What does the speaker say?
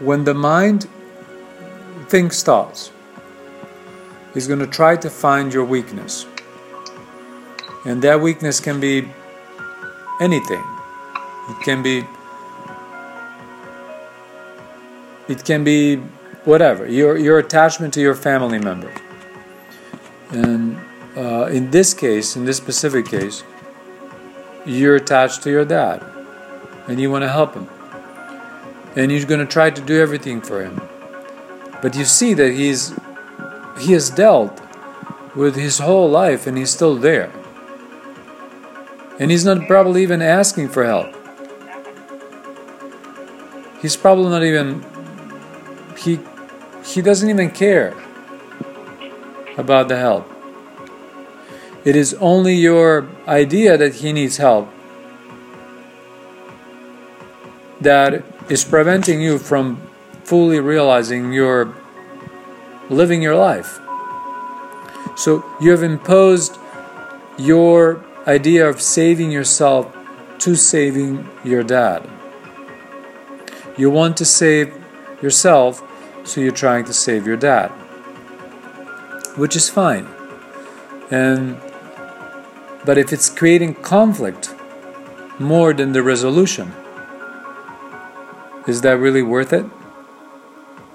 when the mind thinks thoughts, is going to try to find your weakness. And that weakness can be anything. It can be it can be whatever your your attachment to your family member. And uh, in this case, in this specific case, you're attached to your dad, and you want to help him, and you're going to try to do everything for him. But you see that he's he has dealt with his whole life, and he's still there, and he's not probably even asking for help. He's probably not even he he doesn't even care about the help. It is only your idea that he needs help that is preventing you from fully realizing your living your life. So you have imposed your idea of saving yourself to saving your dad. You want to save yourself, so you're trying to save your dad, which is fine. And but if it's creating conflict more than the resolution, is that really worth it?